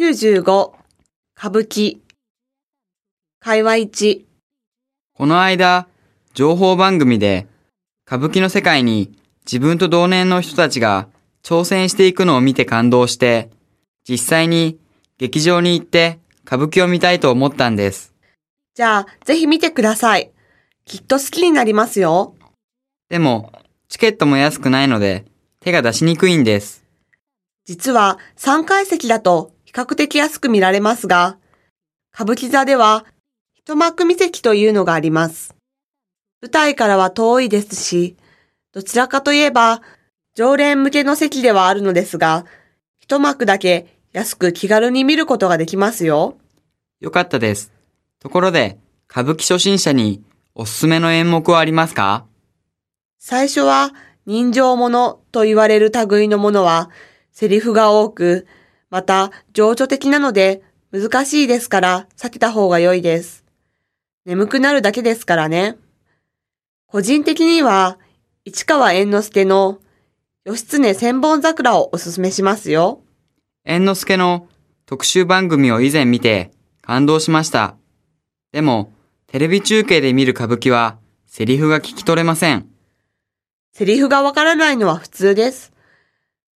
95歌舞伎会話1この間、情報番組で、歌舞伎の世界に自分と同年の人たちが挑戦していくのを見て感動して、実際に劇場に行って歌舞伎を見たいと思ったんです。じゃあぜひ見てください。きっと好きになりますよ。でも、チケットも安くないので、手が出しにくいんです。実は3階席だと比較的安く見られますが、歌舞伎座では一幕見席というのがあります。舞台からは遠いですし、どちらかといえば常連向けの席ではあるのですが、一幕だけ安く気軽に見ることができますよ。よかったです。ところで、歌舞伎初心者におすすめの演目はありますか？最初は人情ものと言われる類のものはセリフが多く、また情緒的なので難しいですから避けた方が良いです。眠くなるだけですからね。個人的には市川猿之助の義経千本桜をおすすめしますよ。猿之助の特集番組を以前見て感動しました。でも、テレビ中継で見る歌舞伎はセリフが聞き取れません。セリフがわからないのは普通です。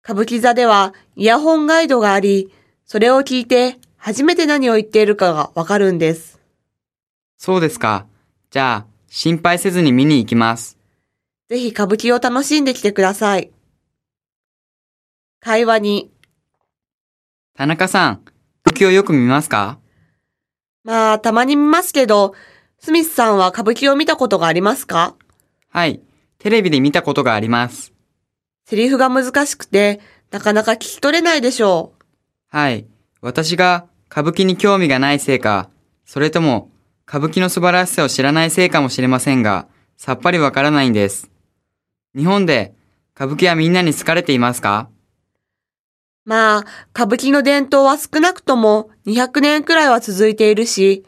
歌舞伎座ではイヤホンガイドがあり、それを聞いて初めて何を言っているかがわかるんです。そうですか。じゃあ、心配せずに見に行きます。ぜひ歌舞伎を楽しんできてください。会話に、田中さん、歌舞伎をよく見ますか？まあ、たまに見ますけど、スミスさんは歌舞伎を見たことがありますか？はい。テレビで見たことがあります。セリフが難しくて、なかなか聞き取れないでしょう。はい。私が歌舞伎に興味がないせいか、それとも歌舞伎の素晴らしさを知らないせいかもしれませんが、さっぱりわからないんです。日本で歌舞伎はみんなに好かれていますか？まあ、歌舞伎の伝統は少なくとも200年くらいは続いているし、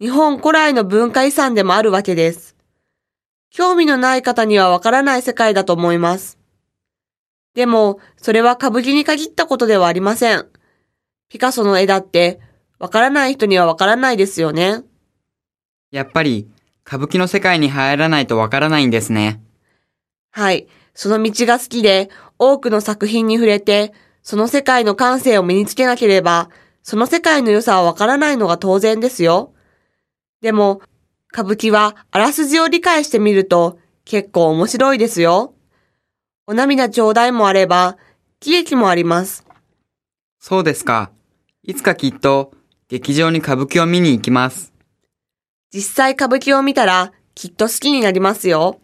日本古来の文化遺産でもあるわけです。興味のない方にはわからない世界だと思います。でも、それは歌舞伎に限ったことではありません。ピカソの絵だって、わからない人にはわからないですよね。やっぱり歌舞伎の世界に入らないとわからないんですね。はい。その道が好きで、多くの作品に触れて、その世界の感性を身につけなければ、その世界の良さはわからないのが当然ですよ。でも、歌舞伎はあらすじを理解してみると、結構面白いですよ。お涙ちょうだいもあれば、喜劇もあります。そうですか。いつかきっと劇場に歌舞伎を見に行きます。実際歌舞伎を見たら、きっと好きになりますよ。